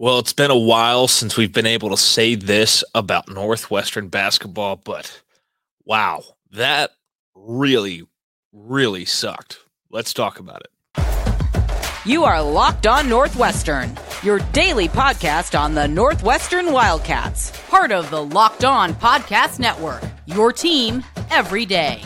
Well, it's been a while since we've been able to say this about Northwestern basketball, but wow, that really, really sucked. Let's talk about it. You are Locked On Northwestern, your daily podcast on the Northwestern Wildcats, part of the Locked On Podcast Network, your team every day.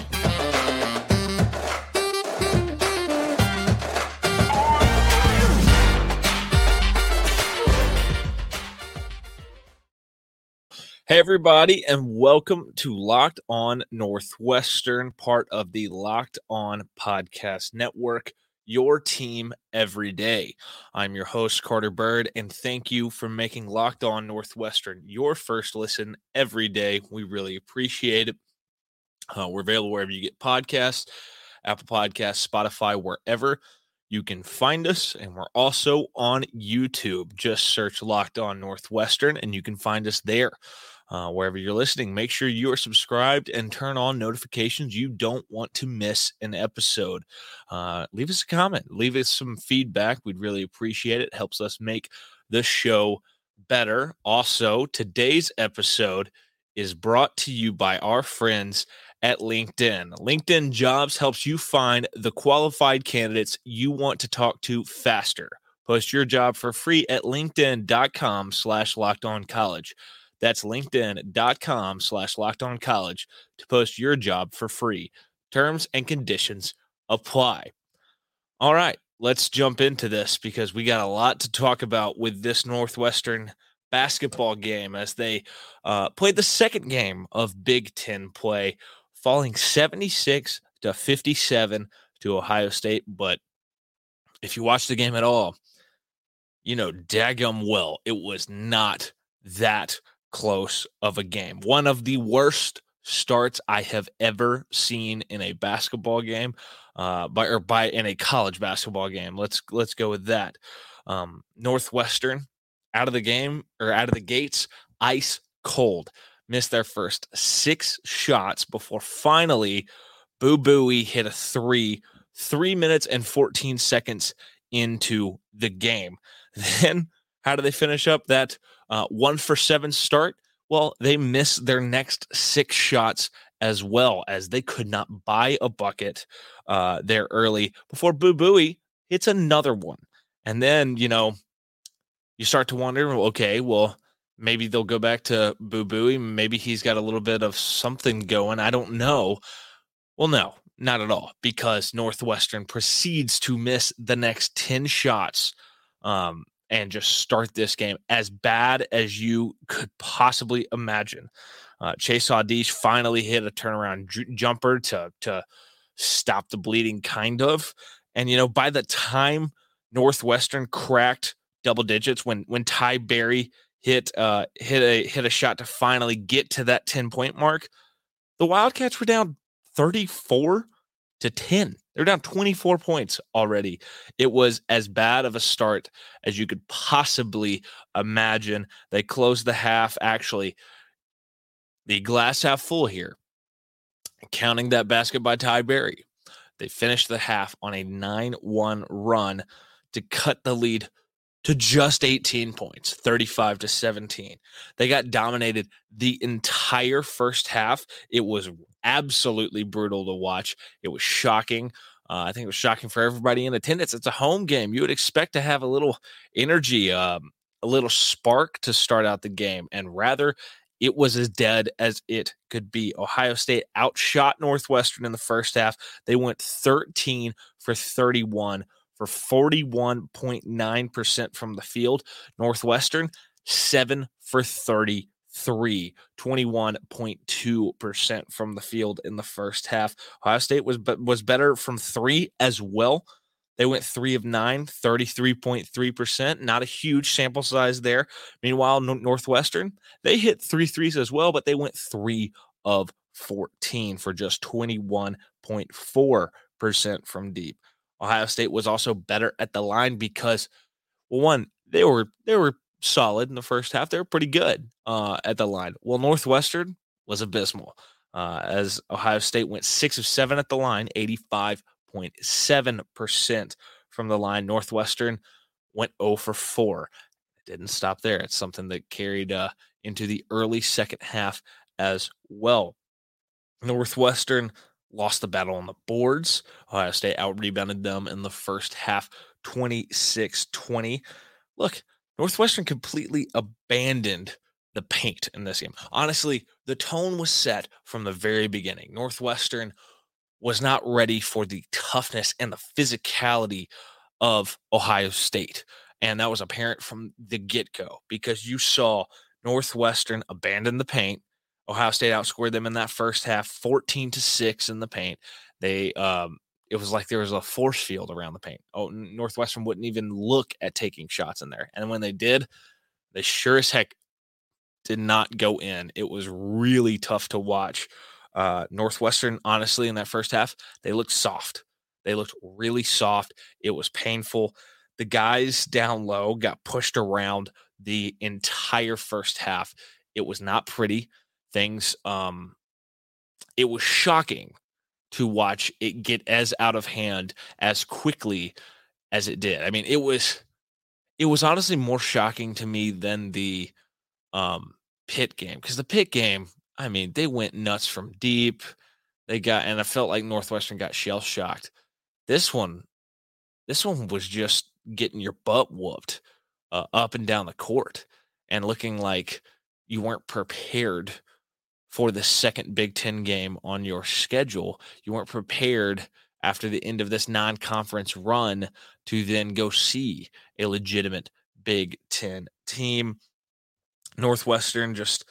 Hey, everybody, and welcome to Locked On Northwestern, part of the Locked On Podcast Network, your team every day. I'm your host, Carter Bird, and thank you for making Locked On Northwestern your first listen every day. We really appreciate it. Uh, we're available wherever you get podcasts, Apple Podcasts, Spotify, wherever you can find us. And we're also on YouTube. Just search Locked On Northwestern, and you can find us there uh, wherever you're listening. Make sure you are subscribed and turn on notifications. You don't want to miss an episode. Uh, leave us a comment, leave us some feedback. We'd really appreciate it. it helps us make the show better. Also, today's episode is brought to you by our friends at LinkedIn. LinkedIn Jobs helps you find the qualified candidates you want to talk to faster. Post your job for free at linkedin.com slash locked on college. That's linkedin.com slash locked on college to post your job for free. Terms and conditions apply. All right, let's jump into this because we got a lot to talk about with this Northwestern basketball game as they uh, played the second game of Big Ten play, falling 76 to 57 to Ohio State. But if you watch the game at all, you know, daggum well, it was not that close of a game. One of the worst starts I have ever seen in a basketball game, uh, by or by in a college basketball game. Let's let's go with that. Um, Northwestern out of the game or out of the gates, ice cold. Missed their first six shots before finally Boo Buie hit a three, three minutes and 14 seconds into the game. Then how do they finish up that uh, one for seven start? Well, they miss their next six shots as well as they could not buy a bucket uh, there early before Boo Buie hits another one. And then, you know, you start to wonder, okay, well, maybe they'll go back to Boo Buie. Maybe he's got a little bit of something going. I don't know. Well, no, not at all, because Northwestern proceeds to miss the next 10 shots um, and just start this game as bad as you could possibly imagine. Uh, Chase Audige finally hit a turnaround j- jumper to to stop the bleeding, kind of. And you know, by the time Northwestern cracked double digits, when when Ty Berry hit uh hit a hit a shot to finally get to that 10 point mark, the Wildcats were down 34 to 10. They're down 24 points already. It was as bad of a start as you could possibly imagine. They closed the half, actually, the glass half full here, counting that basket by Ty Berry. They finished the half on a 9 1 run to cut the lead to just 18 points, 35 to 17. They got dominated the entire first half. It was absolutely brutal to watch. It was shocking. Uh, I think it was shocking for everybody in attendance. It's a home game. You would expect to have a little energy, um, a little spark to start out the game, and rather, it was as dead as it could be. Ohio State outshot Northwestern in the first half. They went 13 for 31 for 41.9% from the field. Northwestern, 7 for 30 three, 21.2% from the field in the first half. Ohio State was was better from three as well. They went three of nine, 33.3%. Not a huge sample size there. Meanwhile, Northwestern, they hit three threes as well, but they went three of 14 for just 21.4% from deep. Ohio State was also better at the line because, well, one, they were they were solid in the first half. They were pretty good uh, at the line. Well, Northwestern was abysmal uh, as Ohio State went six of seven at the line, 85.7% from the line. Northwestern went 0 for 4. didn't stop there. It's something that carried uh, into the early second half as well. Northwestern lost the battle on the boards. Ohio State out rebounded them in the first half 26 20. Look, Northwestern completely abandoned the paint in this game. Honestly, the tone was set from the very beginning. Northwestern was not ready for the toughness and the physicality of Ohio State. And that was apparent from the get go because you saw Northwestern abandon the paint. Ohio State outscored them in that first half 14 to 6 in the paint. They um it was like there was a force field around the paint. Oh, Northwestern wouldn't even look at taking shots in there. And when they did, they sure as heck did not go in. It was really tough to watch. Uh, Northwestern, honestly, in that first half, they looked soft. They looked really soft. It was painful. The guys down low got pushed around the entire first half. It was not pretty. Things, um, it was shocking to watch it get as out of hand as quickly as it did. I mean, it was, it was honestly more shocking to me than the um, Pitt game because the Pitt game, I mean, they went nuts from deep. They got, and I felt like Northwestern got shell shocked. This one, this one was just getting your butt whooped uh, up and down the court and looking like you weren't prepared for the second Big Ten game on your schedule. You weren't prepared after the end of this non conference run to then go see a legitimate Big Ten team. Northwestern just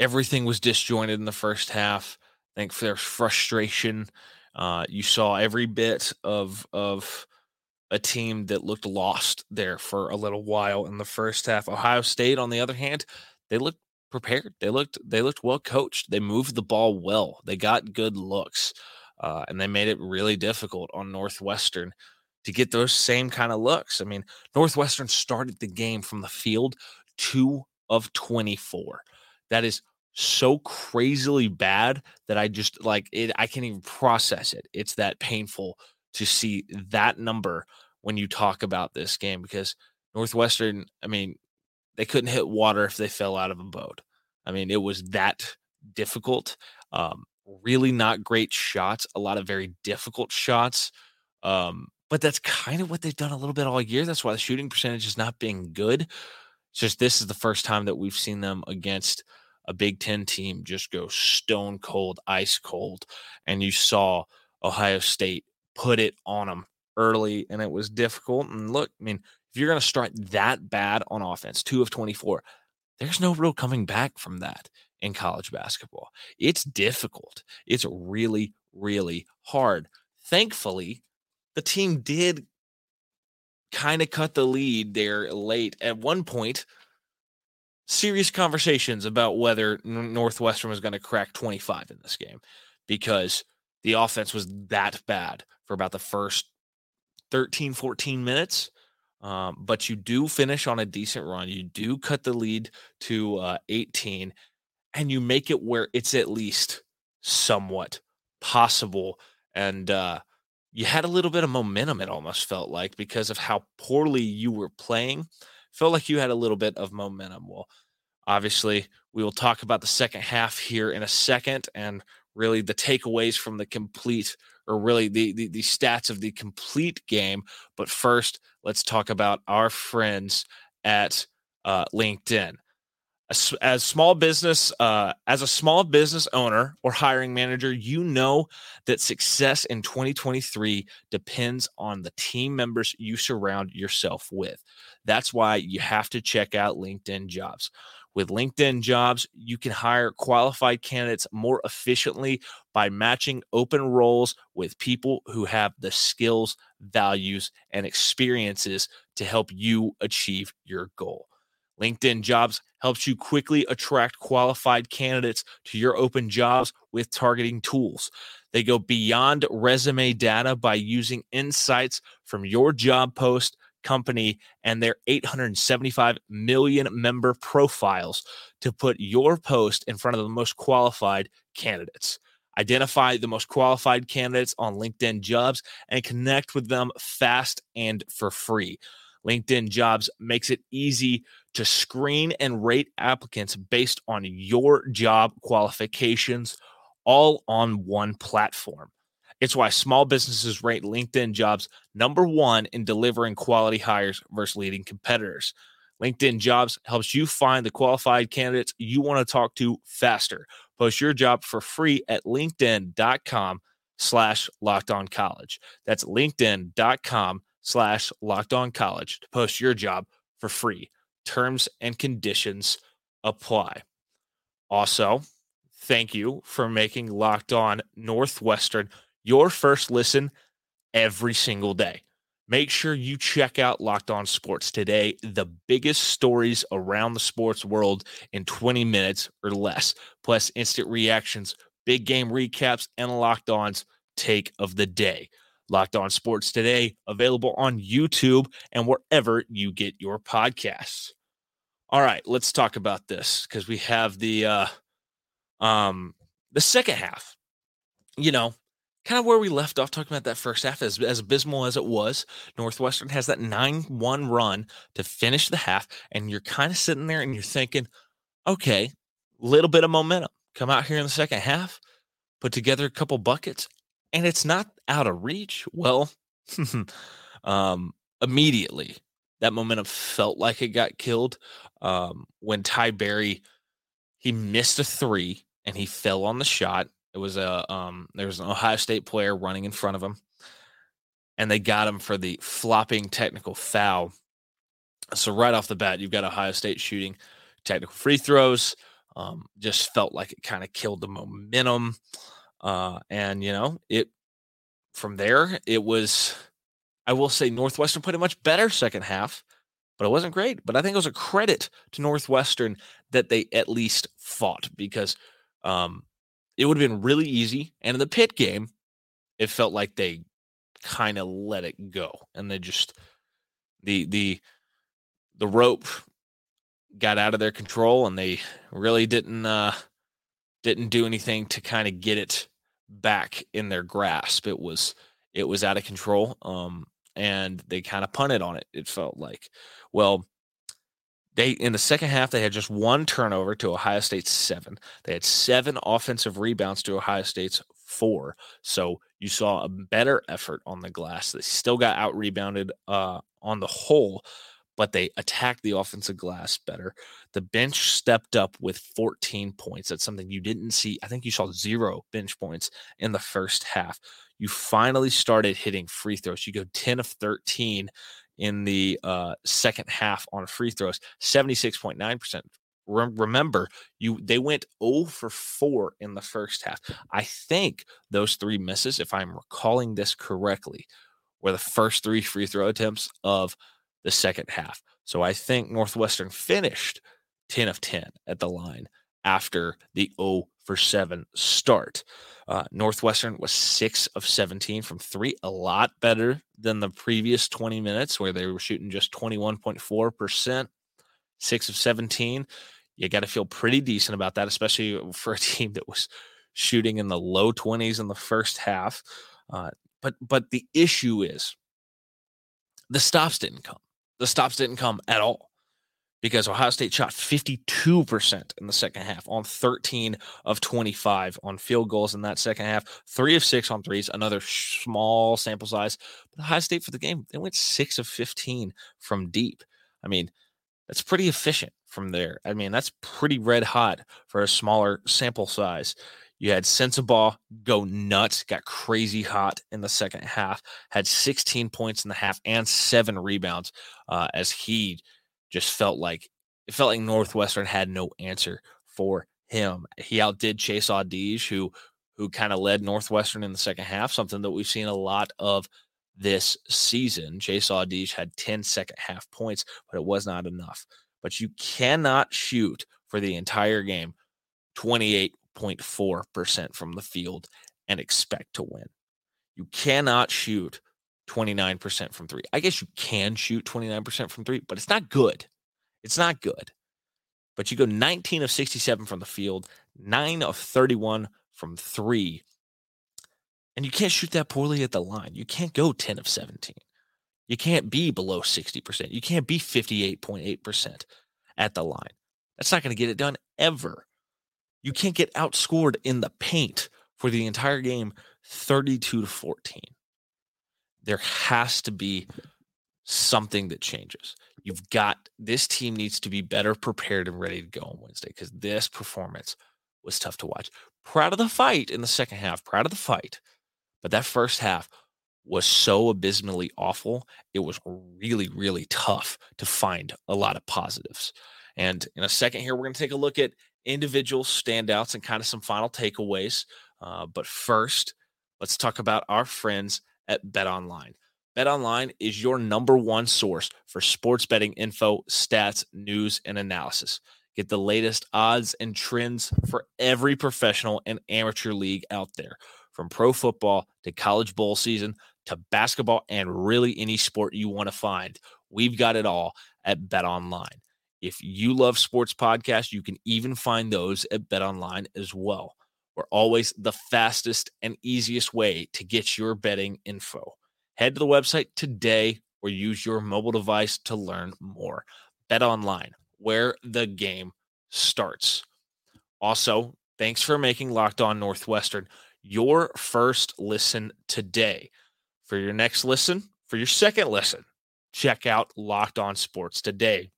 everything was disjointed in the first half. I think there's frustration. Uh, you saw every bit of of a team that looked lost there for a little while in the first half. Ohio State, on the other hand, they looked prepared. They looked they looked well coached. They moved the ball well. They got good looks, uh, and they made it really difficult on Northwestern to get those same kind of looks. I mean, Northwestern started the game from the field two of 24. That is so crazily bad that I just like it. I can't even process it. It's that painful to see that number when you talk about this game because Northwestern, I mean, they couldn't hit water if they fell out of a boat. I mean, it was that difficult. Um, really not great shots, a lot of very difficult shots. Um, but that's kind of what they've done a little bit all year. That's why the shooting percentage is not being good. It's just this is the first time that we've seen them against a Big Ten team just go stone cold, ice cold. And you saw Ohio State put it on them early, and it was difficult. And look, I mean, if you're going to start that bad on offense, two of 24, there's no real coming back from that in college basketball. It's difficult. It's really, really hard. Thankfully, the team did kind of cut the lead there late. At one point, serious conversations about whether Northwestern was going to crack 25 in this game because the offense was that bad for about the first 13, 14 minutes. Um, but you do finish on a decent run. You do cut the lead to uh, 18, and you make it where it's at least somewhat possible. And uh, you had a little bit of momentum, it almost felt like, because of how poorly you were playing. Felt like you had a little bit of momentum. Well, obviously, we will talk about the second half here in a second and really the takeaways from the complete or really the, the, the stats of the complete game. But first, let's talk about our friends at uh, LinkedIn as, as small business uh, as a small business owner or hiring manager you know that success in 2023 depends on the team members you surround yourself with that's why you have to check out linkedin jobs with linkedin jobs you can hire qualified candidates more efficiently by matching open roles with people who have the skills values and experiences to help you achieve your goal LinkedIn Jobs helps you quickly attract qualified candidates to your open jobs with targeting tools. They go beyond resume data by using insights from your job post, company, and their 875 million member profiles to put your post in front of the most qualified candidates. Identify the most qualified candidates on LinkedIn jobs and connect with them fast and for free. LinkedIn Jobs makes it easy to screen and rate applicants based on your job qualifications, all on one platform. It's why small businesses rate LinkedIn Jobs number one in delivering quality hires versus leading competitors. LinkedIn Jobs helps you find the qualified candidates you want to talk to faster. Post your job for free at linkedin.com slash locked on college. That's linkedin.com slash locked on college to post your job for free. Terms and conditions apply. Also, thank you for making Locked On Northwestern your first listen every single day. Make sure you check out Locked On Sports today, the biggest stories around the sports world in 20 minutes or less, plus instant reactions, big game recaps, and Locked On's take of the day. Locked On Sports today, available on YouTube and wherever you get your podcasts. All right, let's talk about this because we have the uh um the second half. You know, kind of where we left off talking about that first half as, as abysmal as it was northwestern has that 9-1 run to finish the half and you're kind of sitting there and you're thinking okay little bit of momentum come out here in the second half put together a couple buckets and it's not out of reach. Well um immediately that momentum felt like it got killed um when ty berry he missed a three and he fell on the shot it was a um, there was an Ohio State player running in front of him, and they got him for the flopping technical foul. So right off the bat, you've got Ohio State shooting technical free throws. Um, just felt like it kind of killed the momentum, uh, and you know it. From there, it was. I will say Northwestern put a much better second half, but it wasn't great. But I think it was a credit to Northwestern that they at least fought because um, it would have been really easy. And in the Pitt game, it felt like they kind of let it go and they just the the the rope got out of their control and they really didn't uh didn't do anything to kind of get it back in their grasp it was it was out of control um and they kind of punted on it it felt like well they in the second half they had just one turnover to Ohio State's seven. They had seven offensive rebounds to Ohio State's four. So you saw a better effort on the glass. They still got out rebounded uh, on the whole, but they attacked the offensive glass better. The bench stepped up with 14 points. That's something you didn't see. I think you saw zero bench points in the first half. You finally started hitting free throws. You go 10 of 13 in the uh, second half on free throws, 76.9%. remember, you they went 0 for 4 in the first half. I think those three misses, if I'm recalling this correctly, were the first three free throw attempts of the second half. So I think Northwestern finished 10 of 10 at the line after the 0 for 7 start. Uh, Northwestern was six of 17 from three, a lot better than the previous 20 minutes where they were shooting just 21.4%, six of 17. You got to feel pretty decent about that, especially for a team that was shooting in the low 20s in the first half. Uh, but but the issue is the stops didn't come. The stops didn't come at all because Ohio State shot 52% in the second half on 13 of 25 on field goals in that second half, three of six on threes, another small sample size. But Ohio State for the game, they went six of 15 from deep. I mean, that's pretty efficient from there. I mean, that's pretty red hot for a smaller sample size. You had Sensabaugh go nuts, got crazy hot in the second half, had 16 points in the half and seven rebounds uh, as he just felt like it felt like Northwestern had no answer for him. He outdid Chase Audige, who who kind of led Northwestern in the second half, something that we've seen a lot of this season. Chase Audige had 10 second half points, but it was not enough. But you cannot shoot for the entire game 28.4% from the field and expect to win. You cannot shoot 29% from three. I guess you can shoot 29% from three, but it's not good. It's not good. But you go 19 of 67 from the field, 9 of 31 from three. And you can't shoot that poorly at the line. You can't go 10 of 17. You can't be below 60%. You can't be 58.8% at the line. That's not going to get it done ever. You can't get outscored in the paint for the entire game 32 to 14. There has to be something that changes. You've got this team needs to be better prepared and ready to go on Wednesday because this performance was tough to watch. Proud of the fight in the second half, proud of the fight. But that first half was so abysmally awful. It was really, really tough to find a lot of positives. And in a second here, we're going to take a look at individual standouts and kind of some final takeaways. Uh, but first, let's talk about our friends at Bet Online. BetOnline is your number one source for sports betting info, stats, news, and analysis. Get the latest odds and trends for every professional and amateur league out there, from pro football to college bowl season to basketball and really any sport you want to find. We've got it all at BetOnline. If you love sports podcasts, you can even find those at BetOnline as well. We're always the fastest and easiest way to get your betting info. Head to the website today or use your mobile device to learn more. Bet online, where the game starts. Also, thanks for making Locked On Northwestern your first listen today. For your next listen, for your second listen, check out Locked On Sports today.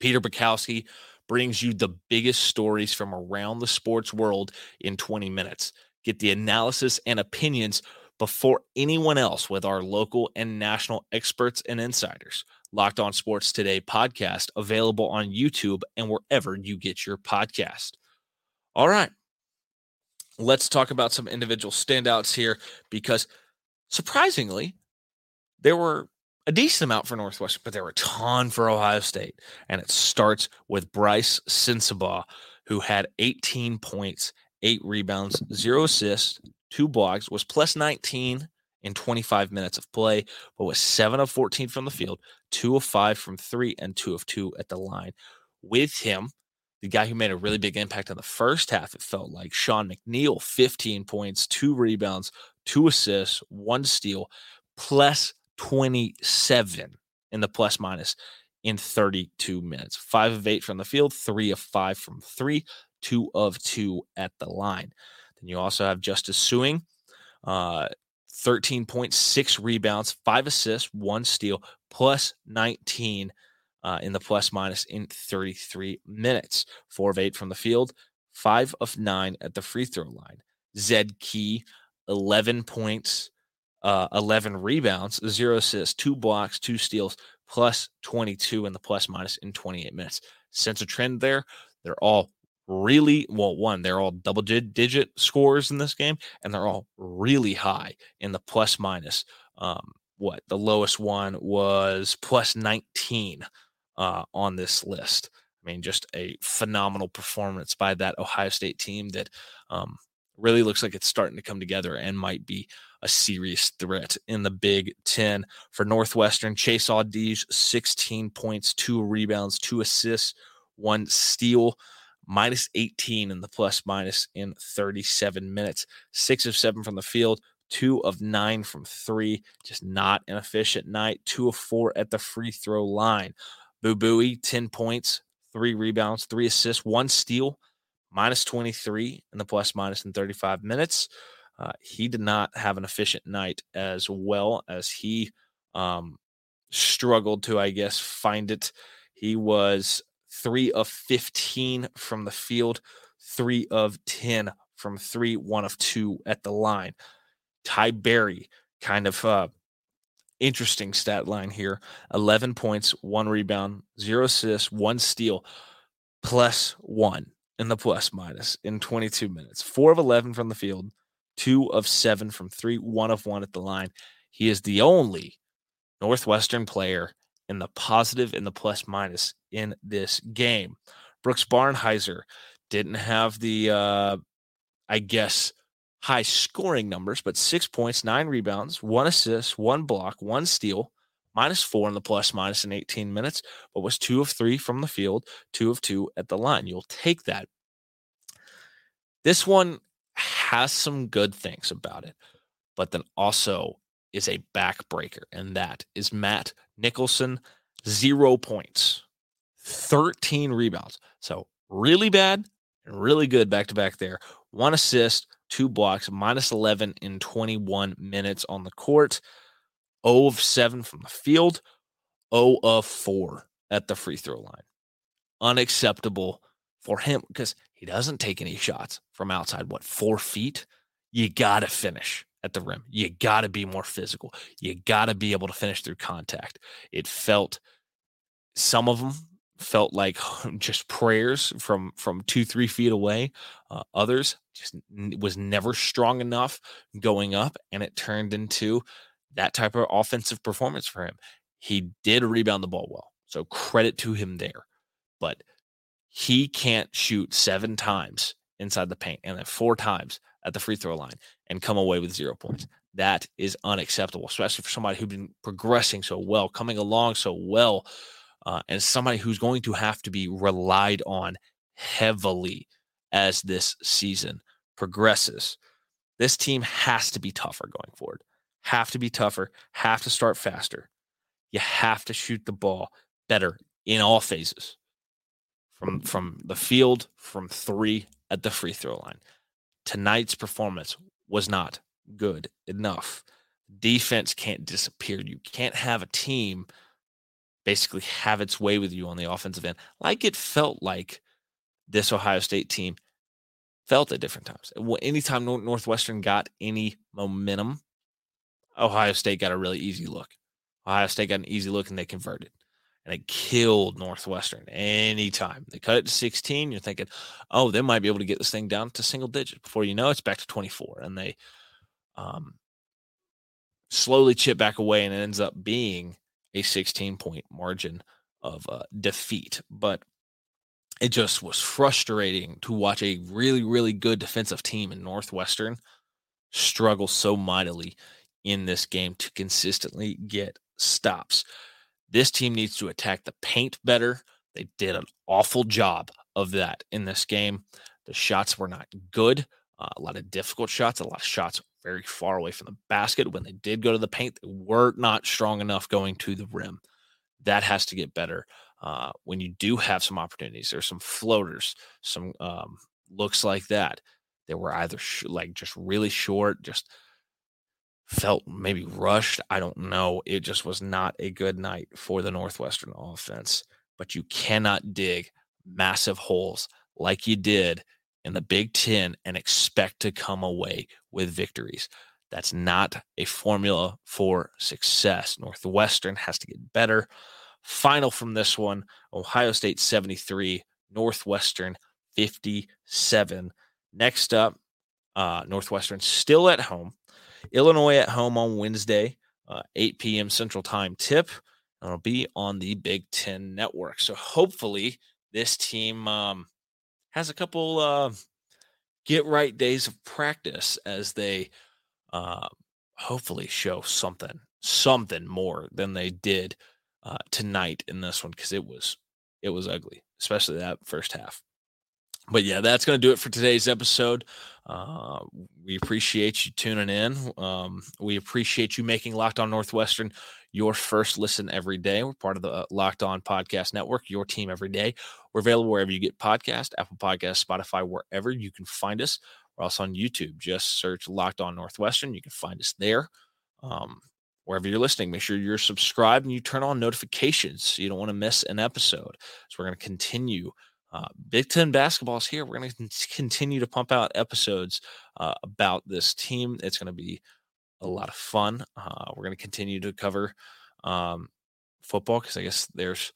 Peter Bukowski brings you the biggest stories from around the sports world in 20 minutes. Get the analysis and opinions before anyone else with our local and national experts and insiders. Locked On Sports Today podcast available on YouTube and wherever you get your podcast. All right. Let's talk about some individual standouts here because surprisingly, there were a decent amount for Northwestern, but there were a ton for Ohio State. And it starts with Brice Sensabaugh, who had 18 points, eight rebounds, zero assists, two blocks, was plus 19 in 25 minutes of play, but was seven of 14 from the field, two of five from three, and two of two at the line. With him, the guy who made a really big impact on the first half, it felt like Sean McNeil, 15 points, two rebounds, two assists, one steal, plus 27 in the plus minus in 32 minutes. Five of eight from the field, three of five from three, two of two at the line. Then you also have Justice Sueing, uh, 13.6 rebounds, five assists, one steal, plus 19 uh, in the plus minus in 33 minutes. Four of eight from the field, five of nine at the free throw line. Zed Key, 11 points, uh, 11 rebounds, zero assists, two blocks, two steals, plus 22 in the plus minus in 28 minutes. Sense a trend there. They're all really well one they're all double digit scores in this game and they're all really high in the plus minus um what the lowest one was plus 19 uh on this list i mean just a phenomenal performance by that ohio state team that um really looks like it's starting to come together and might be a serious threat in the Big Ten. For Northwestern, Chase Audige, 16 points, two rebounds, two assists, one steal minus 18 in the plus minus in 37 minutes. Six of seven from the field, two of nine from three. Just not an efficient night. Two of four at the free throw line. Boo Buie, 10 points, three rebounds, three assists, one steal, minus 23 in the plus minus in 35 minutes. Uh, he did not have an efficient night as well as he um, struggled to, I guess, find it. He was three of 15 from the field, three of 10 from three, one of two at the line. Ty Berry, kind of uh, interesting stat line here 11 points, one rebound, zero assists, one steal, plus one in the plus minus in 22 minutes. Four of 11 from the field, two of seven from three, one of one at the line. He is the only Northwestern player in the positive and the plus minus in this game. Brooks Barnhizer didn't have the, uh, I guess, high scoring numbers, but six points, nine rebounds, one assist, one block, one steal, minus four in the plus minus in 18 minutes, but was two of three from the field, two of two at the line. You'll take that. This one has some good things about it, but then also is a backbreaker, and that is Matt Nicholson, zero points, 13 rebounds. So really bad and really good back to back there. One assist, two blocks, minus 11 in 21 minutes on the court, 0 of 7 from the field, 0 of 4 at the free throw line. Unacceptable for him because he doesn't take any shots from outside, what, four feet? You got to finish at the rim. You got to be more physical. You got to be able to finish through contact. It felt, some of them felt like just prayers from from two three feet away uh, others just was never strong enough going up and it turned into that type of offensive performance for him he did rebound the ball well so credit to him there but he can't shoot seven times inside the paint and then four times at the free throw line and come away with zero points that is unacceptable especially for somebody who's been progressing so well coming along so well uh, and somebody who's going to have to be relied on heavily as this season progresses. This team has to be tougher going forward. Have to be tougher, have to start faster. You have to shoot the ball better in all phases. From from the field, from 3 at the free throw line. Tonight's performance was not good enough. Defense can't disappear. You can't have a team basically have its way with you on the offensive end, like it felt like this Ohio State team felt at different times. Anytime Northwestern got any momentum, Ohio State got a really easy look. Ohio State got an easy look and they converted. And it killed Northwestern anytime. They cut it to 16. You're thinking, oh, they might be able to get this thing down to single digit. Before you know, it's back to 24. And they um, slowly chip back away and it ends up being a 16 point margin of uh, defeat. But it just was frustrating to watch a really, really good defensive team in Northwestern struggle so mightily in this game to consistently get stops. This team needs to attack the paint better. They did an awful job of that in this game. The shots were not good. Uh, a lot of difficult shots, a lot of shots very far away from the basket. When they did go to the paint, they were not strong enough going to the rim. That has to get better. Uh, when you do have some opportunities, there's some floaters, some um, looks like that. They were either sh- like just really short, just felt maybe rushed. I don't know. It just was not a good night for the Northwestern offense. But you cannot dig massive holes like you did in the Big Ten and expect to come away with victories. That's not a formula for success. Northwestern has to get better. Final from this one Ohio State 73, Northwestern 57. Next up, uh, Northwestern still at home. Illinois at home on Wednesday, uh, 8 p.m. Central Time tip. It'll be on the Big Ten Network. So hopefully, this team um, has a couple uh, get right days of practice as they uh, hopefully show something, something more than they did uh, tonight in this one because it was it was ugly, especially that first half. But yeah, that's going to do it for today's episode. Uh, we appreciate you tuning in. Um, we appreciate you making Locked On Northwestern your first listen every day. We're part of the uh, Locked On Podcast Network, your team every day. We're available wherever you get podcast, Apple Podcast, Spotify, wherever you can find us. We're also on YouTube. Just search Locked On Northwestern. You can find us there. Um, wherever you're listening, make sure you're subscribed and you turn on notifications so you don't want to miss an episode. So we're going to continue. Uh, Big Ten basketball is here. We're going to continue to pump out episodes uh, about this team. It's going to be a lot of fun. Uh, we're going to continue to cover um, football because I guess there's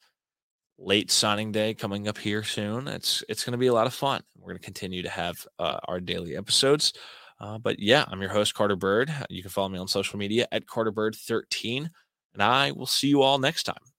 late signing day coming up here soon. It's it's going to be a lot of fun. We're going to continue to have uh, our daily episodes. Uh, but yeah, I'm your host Carter Bird. You can follow me on social media at Carter Bird 13, and I will see you all next time.